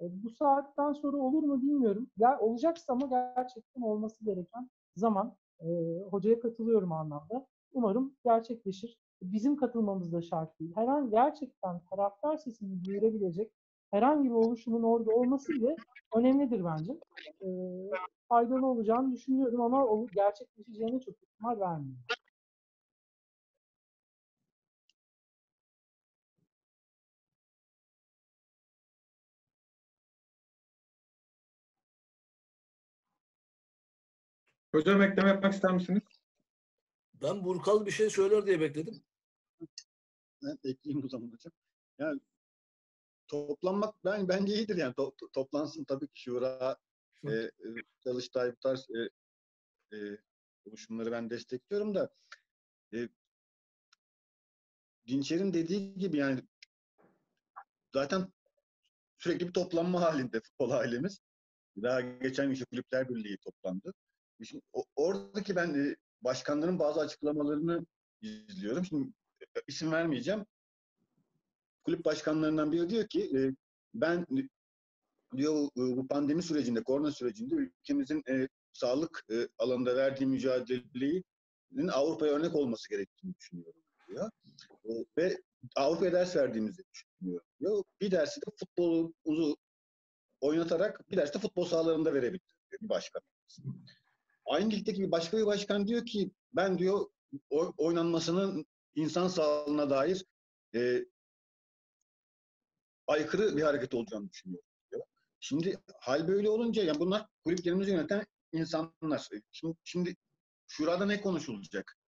E, bu saatten sonra olur mu bilmiyorum. Ya olacaksa ama gerçekten olması gereken zaman. E, hocaya katılıyorum anlamda. Umarım gerçekleşir. Bizim katılmamız da şart değil. Herhangi gerçekten taraftar sesini duyurabilecek herhangi bir oluşumun orada olması bile önemlidir bence. Ee, faydalı olacağını düşünüyorum ama o gerçekleşeceğine çok ihtimal vermiyorum. Hocam ekleme yapmak ister misiniz? Ben Burkal bir şey söyler diye bekledim. Ben ekleyeyim o zaman hocam. Yani toplanmak ben bence iyidir yani To- to- toplansın tabii ki şura e, e, Çalıştay bu tarz e, e, oluşumları ben destekliyorum da e, Dinçer'in dediği gibi yani zaten sürekli bir toplanma halinde futbol ailemiz. Daha geçen gün işte Kulüpler Birliği toplandı. Şimdi o- oradaki ben e, başkanların bazı açıklamalarını izliyorum. Şimdi isim vermeyeceğim. Kulüp başkanlarından biri diyor ki e, ben diyor e, bu pandemi sürecinde, korona sürecinde ülkemizin e, sağlık e, alanında verdiği mücadeleyi Avrupa'ya örnek olması gerektiğini düşünüyorum diyor. E, ve Avrupa'ya ders verdiğimizi düşünüyorum diyor. Bir dersi de futbolu oynatarak bir dersi de futbol sahalarında verebilir bir başkan. Aynı ligdeki bir başka bir başkan diyor ki ben diyor oynanmasının insan sağlığına dair e, aykırı bir hareket olacağını düşünüyorum diyor. Şimdi hal böyle olunca yani bunlar kulüplerimizi yöneten insanlar. Şimdi, şimdi şurada ne konuşulacak?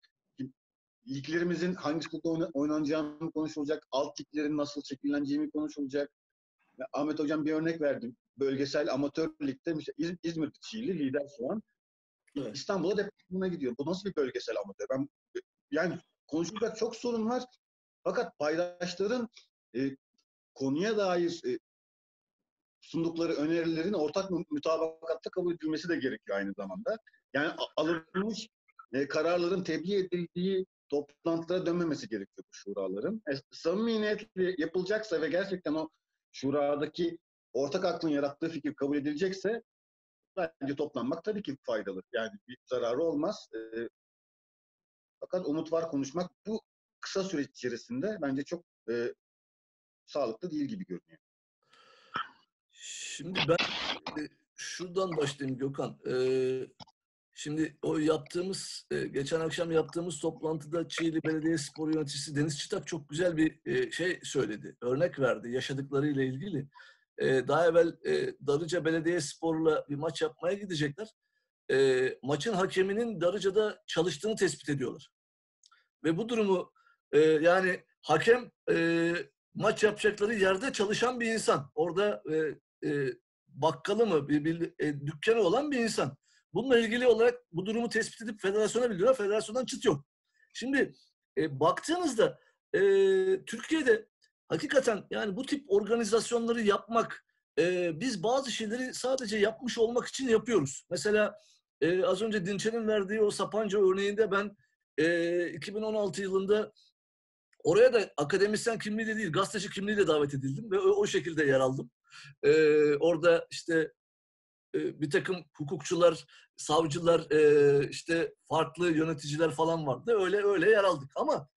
Liglerimizin hangi sırada oyna- oynanacağını mı konuşulacak? Alt liglerin nasıl şekilleneceği mi konuşulacak? Ahmet Hocam bir örnek verdim. Bölgesel amatör ligde İz- İzmir Çiğli lider şu an. Evet. İstanbul'a deplasmana gidiyor. Bu nasıl bir bölgesel amatör? Ben yani konuşulacak çok sorun var. Fakat paydaşların e, konuya dair e, sundukları önerilerin ortak mü- mutabakatta kabul edilmesi de gerekiyor aynı zamanda. Yani alınmış e, kararların tebliğ edildiği toplantılara dönmemesi gerekiyor bu şuraların. E, samimi niyetle yapılacaksa ve gerçekten o şuradaki ortak aklın yarattığı fikir kabul edilecekse bence toplanmak tabii ki faydalı. Yani bir zararı olmaz. E, fakat umut var konuşmak bu kısa süreç içerisinde bence çok e, sağlıklı değil gibi görünüyor. Şimdi ben e, şuradan başlayayım Gökhan. Ee, şimdi o yaptığımız, e, geçen akşam yaptığımız toplantıda Çiğli Belediyespor Yöneticisi Deniz Çıtak çok güzel bir e, şey söyledi. Örnek verdi yaşadıklarıyla ilgili. E, daha evvel Darıca Belediyespor'la bir maç yapmaya gidecekler. E, maçın hakeminin Darıca'da çalıştığını tespit ediyorlar. Ve bu durumu e, yani hakem e, maç yapacakları yerde çalışan bir insan. Orada e, e, bakkalı mı, bir, bir e, dükkanı olan bir insan. Bununla ilgili olarak bu durumu tespit edip federasyona bildiriyorlar. Federasyondan çıt yok. Şimdi e, baktığınızda e, Türkiye'de hakikaten yani bu tip organizasyonları yapmak, e, biz bazı şeyleri sadece yapmış olmak için yapıyoruz. Mesela e, az önce Dinçer'in verdiği o Sapanca örneğinde ben e, 2016 yılında oraya da akademisyen kimliğiyle değil, gazeteci kimliğiyle davet edildim ve o, o şekilde yer aldım. Ee, orada işte e, bir takım hukukçular, savcılar, e, işte farklı yöneticiler falan vardı. Öyle öyle yer aldık. Ama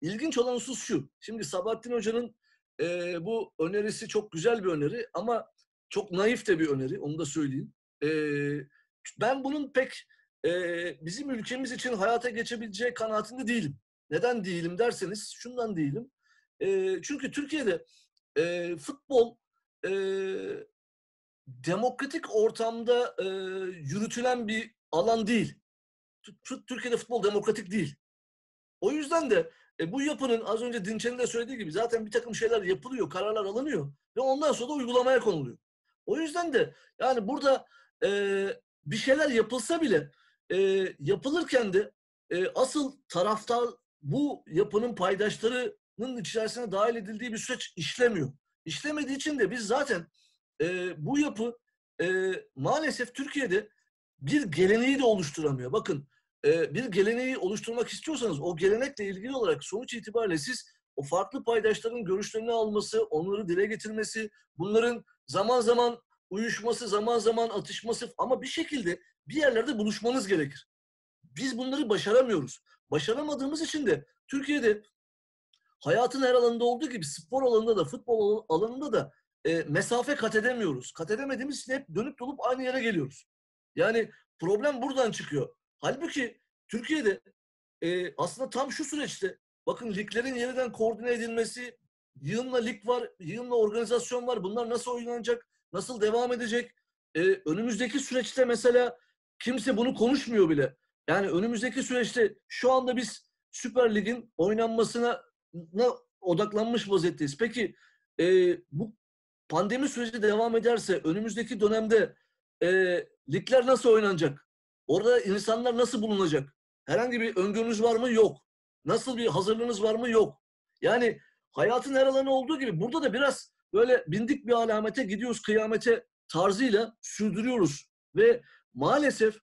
ilginç olan husus şu. Şimdi Sabahattin Hoca'nın e, bu önerisi çok güzel bir öneri ama çok naif de bir öneri. Onu da söyleyeyim. E, ben bunun pek e, bizim ülkemiz için hayata geçebileceği kanaatinde değilim. Neden değilim derseniz şundan değilim. E, çünkü Türkiye'de e, futbol e, demokratik ortamda e, yürütülen bir alan değil. Tü- Türkiye'de futbol demokratik değil. O yüzden de e, bu yapının az önce Dinçer'in de söylediği gibi zaten bir takım şeyler yapılıyor, kararlar alınıyor ve ondan sonra da uygulamaya konuluyor. O yüzden de yani burada e, bir şeyler yapılsa bile e, yapılırken de e, asıl taraftar bu yapının paydaşlarının içerisine dahil edildiği bir süreç işlemiyor. İşlemediği için de biz zaten e, bu yapı e, maalesef Türkiye'de bir geleneği de oluşturamıyor. Bakın e, bir geleneği oluşturmak istiyorsanız o gelenekle ilgili olarak sonuç itibariyle siz o farklı paydaşların görüşlerini alması, onları dile getirmesi, bunların zaman zaman uyuşması, zaman zaman atışması ama bir şekilde bir yerlerde buluşmanız gerekir. Biz bunları başaramıyoruz. Başaramadığımız için de Türkiye'de hayatın her alanında olduğu gibi spor alanında da futbol alanında da e, mesafe kat edemiyoruz. Kat edemediğimiz için hep dönüp dolup aynı yere geliyoruz. Yani problem buradan çıkıyor. Halbuki Türkiye'de e, aslında tam şu süreçte bakın liglerin yeniden koordine edilmesi, yığınla lig var, yığınla organizasyon var. Bunlar nasıl oynanacak, nasıl devam edecek? E, önümüzdeki süreçte mesela kimse bunu konuşmuyor bile. Yani önümüzdeki süreçte şu anda biz Süper Lig'in oynanmasına na odaklanmış vaziyetteyiz. Peki e, bu pandemi süreci devam ederse önümüzdeki dönemde e, ligler nasıl oynanacak? Orada insanlar nasıl bulunacak? Herhangi bir öngörünüz var mı? Yok. Nasıl bir hazırlığınız var mı? Yok. Yani hayatın her alanı olduğu gibi burada da biraz böyle bindik bir alamete gidiyoruz kıyamete tarzıyla sürdürüyoruz. Ve maalesef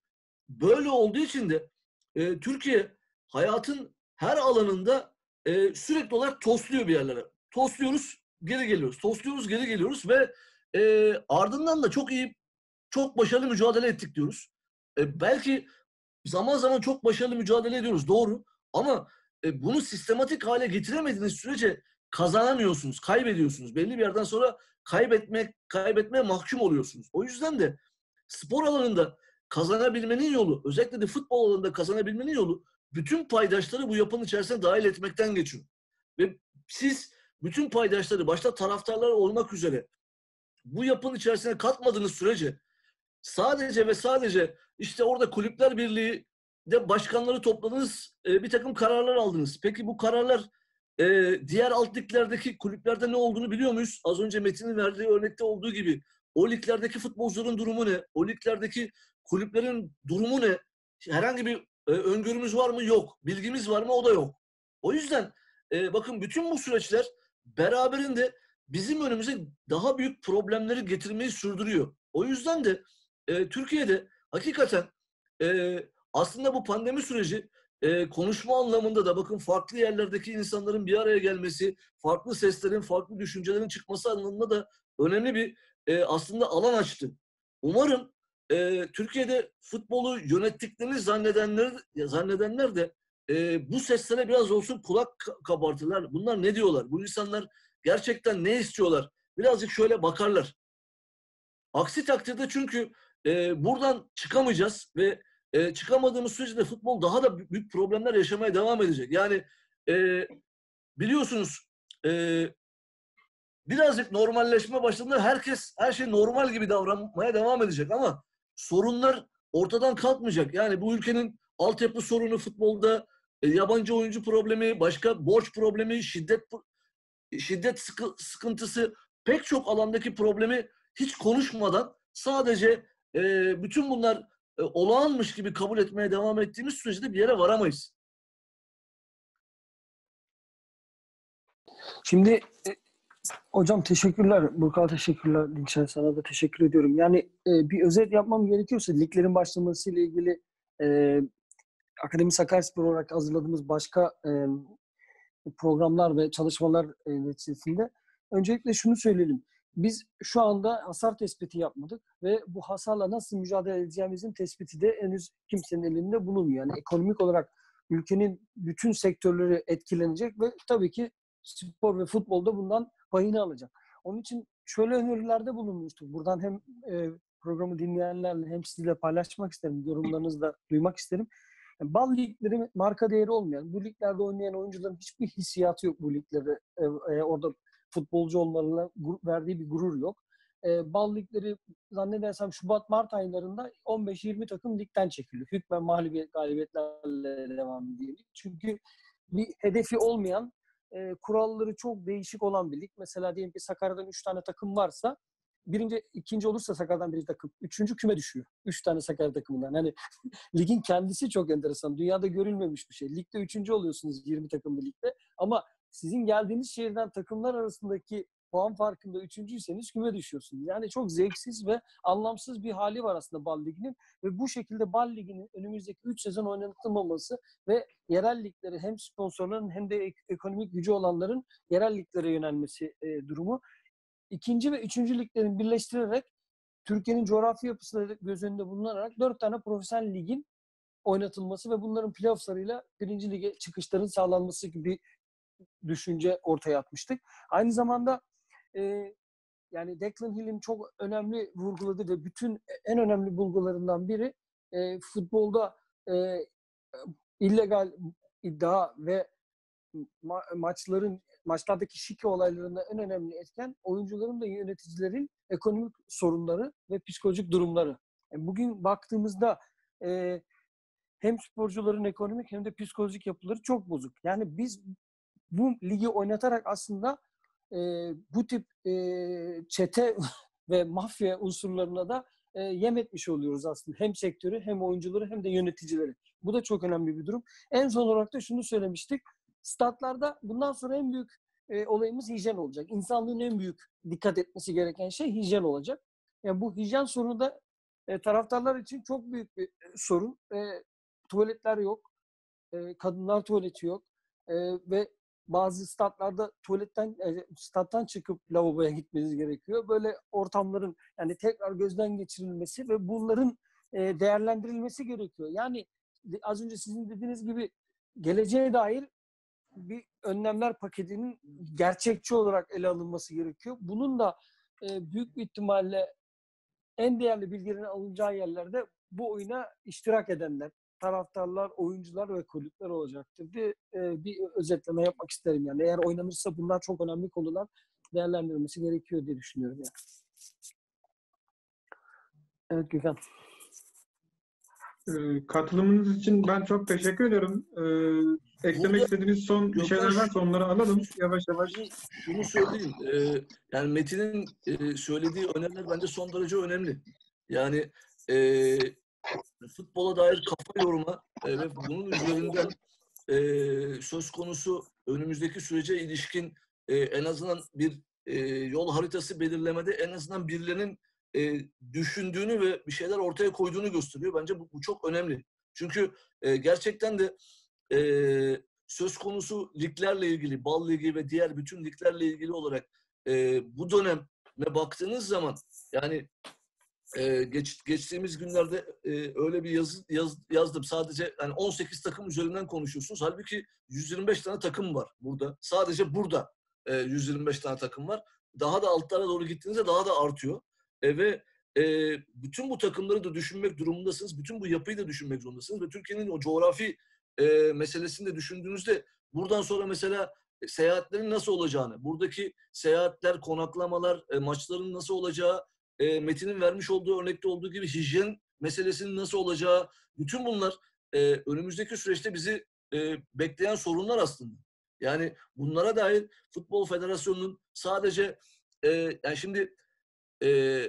böyle olduğu için de e, Türkiye hayatın her alanında e, sürekli olarak tosluyor bir yerlere. Tosluyoruz, geri geliyoruz. Tosluyoruz, geri geliyoruz ve e, ardından da çok iyi, çok başarılı mücadele ettik diyoruz. E, belki zaman zaman çok başarılı mücadele ediyoruz, doğru. Ama e, bunu sistematik hale getiremediğiniz sürece kazanamıyorsunuz, kaybediyorsunuz. Belli bir yerden sonra kaybetmek, kaybetmeye mahkum oluyorsunuz. O yüzden de spor alanında kazanabilmenin yolu, özellikle de futbol alanında kazanabilmenin yolu bütün paydaşları bu yapının içerisine dahil etmekten geçiyor. Ve siz bütün paydaşları başta taraftarlar olmak üzere bu yapının içerisine katmadığınız sürece sadece ve sadece işte orada kulüpler birliği de başkanları topladınız, e, bir takım kararlar aldınız. Peki bu kararlar e, diğer alt liglerdeki kulüplerde ne olduğunu biliyor muyuz? Az önce Metin'in verdiği örnekte olduğu gibi o liglerdeki futbolcuların durumu ne? O liglerdeki kulüplerin durumu ne? Herhangi bir e, öngörümüz var mı? Yok. Bilgimiz var mı? O da yok. O yüzden e, bakın bütün bu süreçler beraberinde bizim önümüze daha büyük problemleri getirmeyi sürdürüyor. O yüzden de e, Türkiye'de hakikaten e, aslında bu pandemi süreci e, konuşma anlamında da bakın farklı yerlerdeki insanların bir araya gelmesi, farklı seslerin, farklı düşüncelerin çıkması anlamında da önemli bir e, aslında alan açtı. Umarım e, Türkiye'de futbolu yönettiklerini zannedenler zannedenler de e, bu seslere biraz olsun kulak kabartırlar. Bunlar ne diyorlar? Bu insanlar gerçekten ne istiyorlar? Birazcık şöyle bakarlar. Aksi takdirde çünkü e, buradan çıkamayacağız ve e, çıkamadığımız sürece de futbol daha da büyük problemler yaşamaya devam edecek. Yani e, biliyorsunuz e, birazcık normalleşme başladığında herkes her şey normal gibi davranmaya devam edecek ama sorunlar ortadan kalkmayacak. Yani bu ülkenin altyapı sorunu futbolda, e, yabancı oyuncu problemi, başka borç problemi, şiddet şiddet sıkı, sıkıntısı pek çok alandaki problemi hiç konuşmadan sadece e, bütün bunlar e, olağanmış gibi kabul etmeye devam ettiğimiz sürece de bir yere varamayız. Şimdi e, hocam teşekkürler. Burkal teşekkürler. Dinçer sana da teşekkür ediyorum. Yani e, bir özet yapmam gerekiyorsa liglerin başlamasıyla ilgili e, Akademi Sakaryaspor olarak hazırladığımız başka e, programlar ve çalışmalar e, neticesinde öncelikle şunu söyleyelim. Biz şu anda hasar tespiti yapmadık ve bu hasarla nasıl mücadele edeceğimizin tespiti de henüz kimsenin elinde bulunmuyor. Yani ekonomik olarak ülkenin bütün sektörleri etkilenecek ve tabii ki spor ve futbolda bundan payını alacak. Onun için şöyle önerilerde bulunmuştuk. Buradan hem e, programı dinleyenlerle hem sizinle paylaşmak isterim. Yorumlarınızı da duymak isterim. Yani bal ligleri marka değeri olmayan, bu liglerde oynayan oyuncuların hiçbir hissiyatı yok bu liglerde. E, e, orada futbolcu olmalarına verdiği bir gurur yok. E, bal ligleri zannedersem Şubat-Mart aylarında 15-20 takım ligden çekiliyor. Hükmen mağlubiyet galibiyetlerle devam ediyor. Çünkü bir hedefi olmayan, e, kuralları çok değişik olan bir lig. Mesela diyelim ki Sakarya'dan 3 tane takım varsa birinci, ikinci olursa Sakarya'dan bir takım. Üçüncü küme düşüyor. Üç tane Sakarya takımından. Hani *laughs* ligin kendisi çok enteresan. Dünyada görülmemiş bir şey. Ligde üçüncü oluyorsunuz 20 takımlı ligde. Ama sizin geldiğiniz şehirden takımlar arasındaki puan farkında üçüncüyseniz küme düşüyorsunuz. Yani çok zevksiz ve anlamsız bir hali var aslında Bal Ligi'nin ve bu şekilde Bal Ligi'nin önümüzdeki 3 sezon oynatılmaması ve yerel ligleri hem sponsorların hem de ek- ekonomik gücü olanların yerel liglere yönelmesi e, durumu. İkinci ve üçüncü liglerin birleştirerek Türkiye'nin coğrafi yapısını göz önünde bulunarak dört tane profesyonel ligin oynatılması ve bunların playofflarıyla birinci lige çıkışların sağlanması gibi düşünce ortaya atmıştık. Aynı zamanda e, yani Declan Hill'in çok önemli vurguladığı ve bütün en önemli bulgularından biri e, futbolda e, illegal iddia ve ma- maçların maçlardaki şike olaylarında en önemli etken oyuncuların ve yöneticilerin ekonomik sorunları ve psikolojik durumları. Yani bugün baktığımızda e, hem sporcuların ekonomik hem de psikolojik yapıları çok bozuk. Yani biz bu ligi oynatarak aslında e, bu tip e, çete *laughs* ve mafya unsurlarına da e, yem etmiş oluyoruz aslında. Hem sektörü hem oyuncuları hem de yöneticileri. Bu da çok önemli bir durum. En son olarak da şunu söylemiştik. Statlarda bundan sonra en büyük e, olayımız hijyen olacak. İnsanlığın en büyük dikkat etmesi gereken şey hijyen olacak. Yani bu hijyen sorunu da e, taraftarlar için çok büyük bir sorun. E, tuvaletler yok. E, kadınlar tuvaleti yok. E, ve bazı statlarda tuvaletten e, stat'tan çıkıp lavaboya gitmeniz gerekiyor. Böyle ortamların yani tekrar gözden geçirilmesi ve bunların e, değerlendirilmesi gerekiyor. Yani az önce sizin dediğiniz gibi geleceğe dair bir önlemler paketinin gerçekçi olarak ele alınması gerekiyor. Bunun da e, büyük bir ihtimalle en değerli bilgilerin alınacağı yerlerde bu oyuna iştirak edenler, taraftarlar, oyuncular ve kulüpler olacaktır diye e, bir özetleme yapmak isterim. Yani eğer oynanırsa bunlar çok önemli konular değerlendirilmesi gerekiyor diye düşünüyorum. Yani. Evet Gökhan. Ee, Katılımınız için ben çok teşekkür ediyorum. Ee, eklemek Burada- istediğiniz son bir Yok, şeyler varsa onları alalım yavaş yavaş. Şunu, şunu söyleyeyim. e, yani Metin'in e, söylediği öneriler bence son derece önemli. Yani e, futbola dair kafa yorma e, ve bunun üzerinden e, söz konusu önümüzdeki sürece ilişkin e, en azından bir e, yol haritası belirlemede en azından birilerinin e, düşündüğünü ve bir şeyler ortaya koyduğunu gösteriyor. Bence bu, bu çok önemli. Çünkü e, gerçekten de e, söz konusu liglerle ilgili, Bal Ligi ve diğer bütün liglerle ilgili olarak e, bu döneme baktığınız zaman yani e, geç, geçtiğimiz günlerde e, öyle bir yazı yaz, yazdım. Sadece yani 18 takım üzerinden konuşuyorsunuz. Halbuki 125 tane takım var burada. Sadece burada e, 125 tane takım var. Daha da altlara doğru gittiğinizde daha da artıyor. E, ve e, bütün bu takımları da düşünmek durumundasınız. Bütün bu yapıyı da düşünmek zorundasınız. Ve Türkiye'nin o coğrafi e, meselesini de düşündüğünüzde buradan sonra mesela e, seyahatlerin nasıl olacağını, buradaki seyahatler, konaklamalar, e, maçların nasıl olacağı, e, Metin'in vermiş olduğu örnekte olduğu gibi hijyen meselesinin nasıl olacağı, bütün bunlar e, önümüzdeki süreçte bizi e, bekleyen sorunlar aslında. Yani bunlara dair Futbol Federasyonu'nun sadece e, yani şimdi e,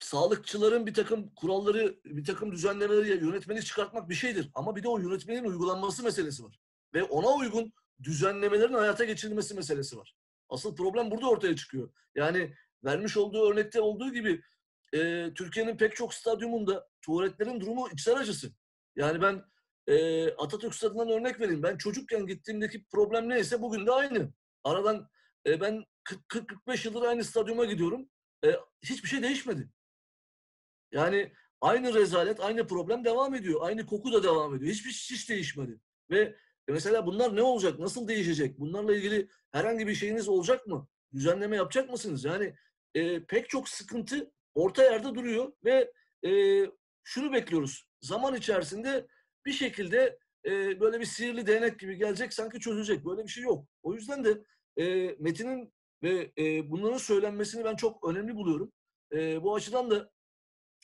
sağlıkçıların bir takım kuralları, bir takım düzenlemeleri, yönetmeni çıkartmak bir şeydir. Ama bir de o yönetmenin uygulanması meselesi var. Ve ona uygun düzenlemelerin hayata geçirilmesi meselesi var. Asıl problem burada ortaya çıkıyor. Yani vermiş olduğu örnekte olduğu gibi e, Türkiye'nin pek çok stadyumunda tuvaletlerin durumu içler acısı. Yani ben e, Atatürk Stadı'ndan örnek vereyim. Ben çocukken gittiğimdeki problem neyse bugün de aynı. Aradan e, ben 40-45 yıldır aynı stadyuma gidiyorum. E, hiçbir şey değişmedi. Yani aynı rezalet, aynı problem devam ediyor. Aynı koku da devam ediyor. Hiçbir şey hiç değişmedi. Ve mesela bunlar ne olacak? Nasıl değişecek? Bunlarla ilgili herhangi bir şeyiniz olacak mı? Düzenleme yapacak mısınız? Yani e, pek çok sıkıntı orta yerde duruyor ve e, şunu bekliyoruz. Zaman içerisinde bir şekilde e, böyle bir sihirli değnek gibi gelecek sanki çözülecek. Böyle bir şey yok. O yüzden de e, Metin'in ve e, bunların söylenmesini ben çok önemli buluyorum. E, bu açıdan da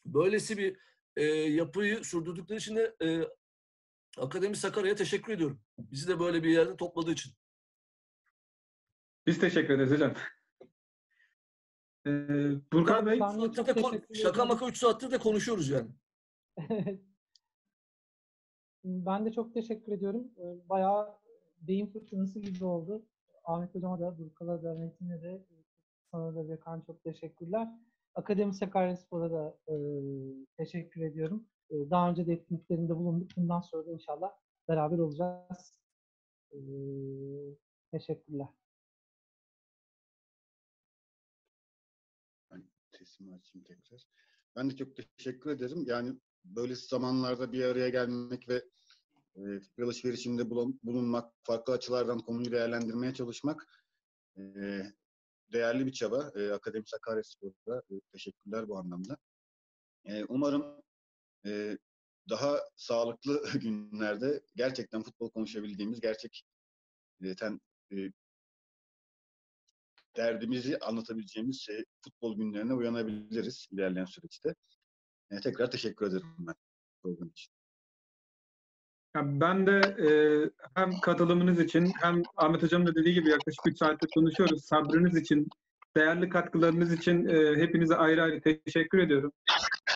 böylesi bir e, yapıyı sürdürdükleri için de e, Akademi Sakarya'ya teşekkür ediyorum. Bizi de böyle bir yerde topladığı için. Biz teşekkür ederiz hocam. Ee, Burkan Bey, de kon- şaka maka 3 saattir de konuşuyoruz yani. Ben de çok teşekkür ediyorum. Ee, Bayağı beyin fırtınası gibi oldu. Ahmet Hocam'a da, Burkal'a da, Metin'e de, sana da Gökhan çok teşekkürler. Akademi Sakaryaspor'a da e, teşekkür ediyorum. E, daha önce de etkinliklerinde bulunduk. Bundan sonra da inşallah beraber olacağız. E, teşekkürler. Sesimi açayım tekrar. Ben de çok teşekkür ederim. Yani böyle zamanlarda bir araya gelmek ve e, fikir alışverişinde bulun- bulunmak, farklı açılardan konuyu değerlendirmeye çalışmak e, değerli bir çaba. E, Akademi Sakaryaspor'da e, teşekkürler bu anlamda. E, umarım e, daha sağlıklı *laughs* günlerde gerçekten futbol konuşabildiğimiz, gerçekten e, derdimizi anlatabileceğimiz şey, futbol günlerine uyanabiliriz ilerleyen süreçte. E, tekrar teşekkür ederim ben program için. Ben de e, hem katılımınız için hem Ahmet Hocam'ın da dediği gibi yaklaşık 3 saattir konuşuyoruz. Sabrınız için, değerli katkılarınız için e, hepinize ayrı ayrı teşekkür ediyorum.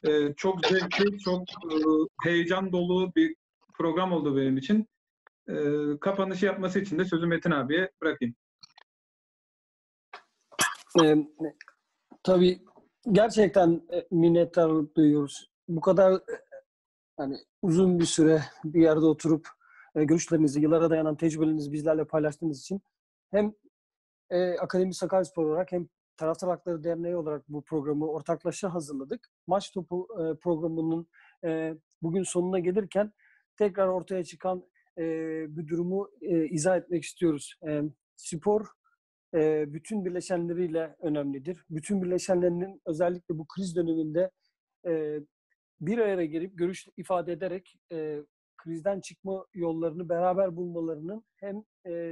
E, çok zevkli, çok e, heyecan dolu bir program oldu benim için. E, kapanışı yapması için de sözü Metin abiye bırakayım. Ee, tabii gerçekten e, minnettarlık duyuyoruz. Bu kadar e, hani uzun bir süre bir yerde oturup e, görüşlerinizi, yıllara dayanan tecrübelerinizi bizlerle paylaştığınız için hem e, Akademi Sakaryaspor olarak hem Taraftar Hakları Derneği olarak bu programı ortaklaşa hazırladık. Maç Topu e, programının e, bugün sonuna gelirken tekrar ortaya çıkan e, bir durumu e, izah etmek istiyoruz. E, spor bütün birleşenleriyle önemlidir. Bütün birleşenlerinin özellikle bu kriz döneminde bir araya gelip görüş ifade ederek krizden çıkma yollarını beraber bulmalarının hem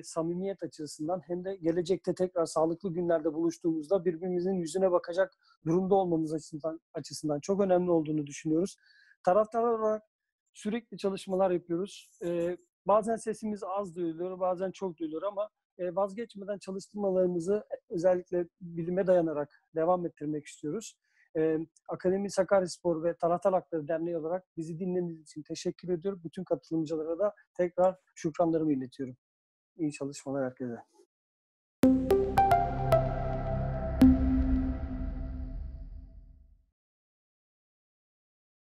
samimiyet açısından hem de gelecekte tekrar sağlıklı günlerde buluştuğumuzda birbirimizin yüzüne bakacak durumda olmamız açısından, açısından çok önemli olduğunu düşünüyoruz. Taraftarlar olarak sürekli çalışmalar yapıyoruz. Bazen sesimiz az duyuluyor, bazen çok duyuluyor ama e, vazgeçmeden çalıştırmalarımızı özellikle bilime dayanarak devam ettirmek istiyoruz. E, Akademi Sakaryaspor ve Taraftar Hakları Derneği olarak bizi dinlediğiniz için teşekkür ediyorum. Bütün katılımcılara da tekrar şükranlarımı iletiyorum. İyi çalışmalar herkese.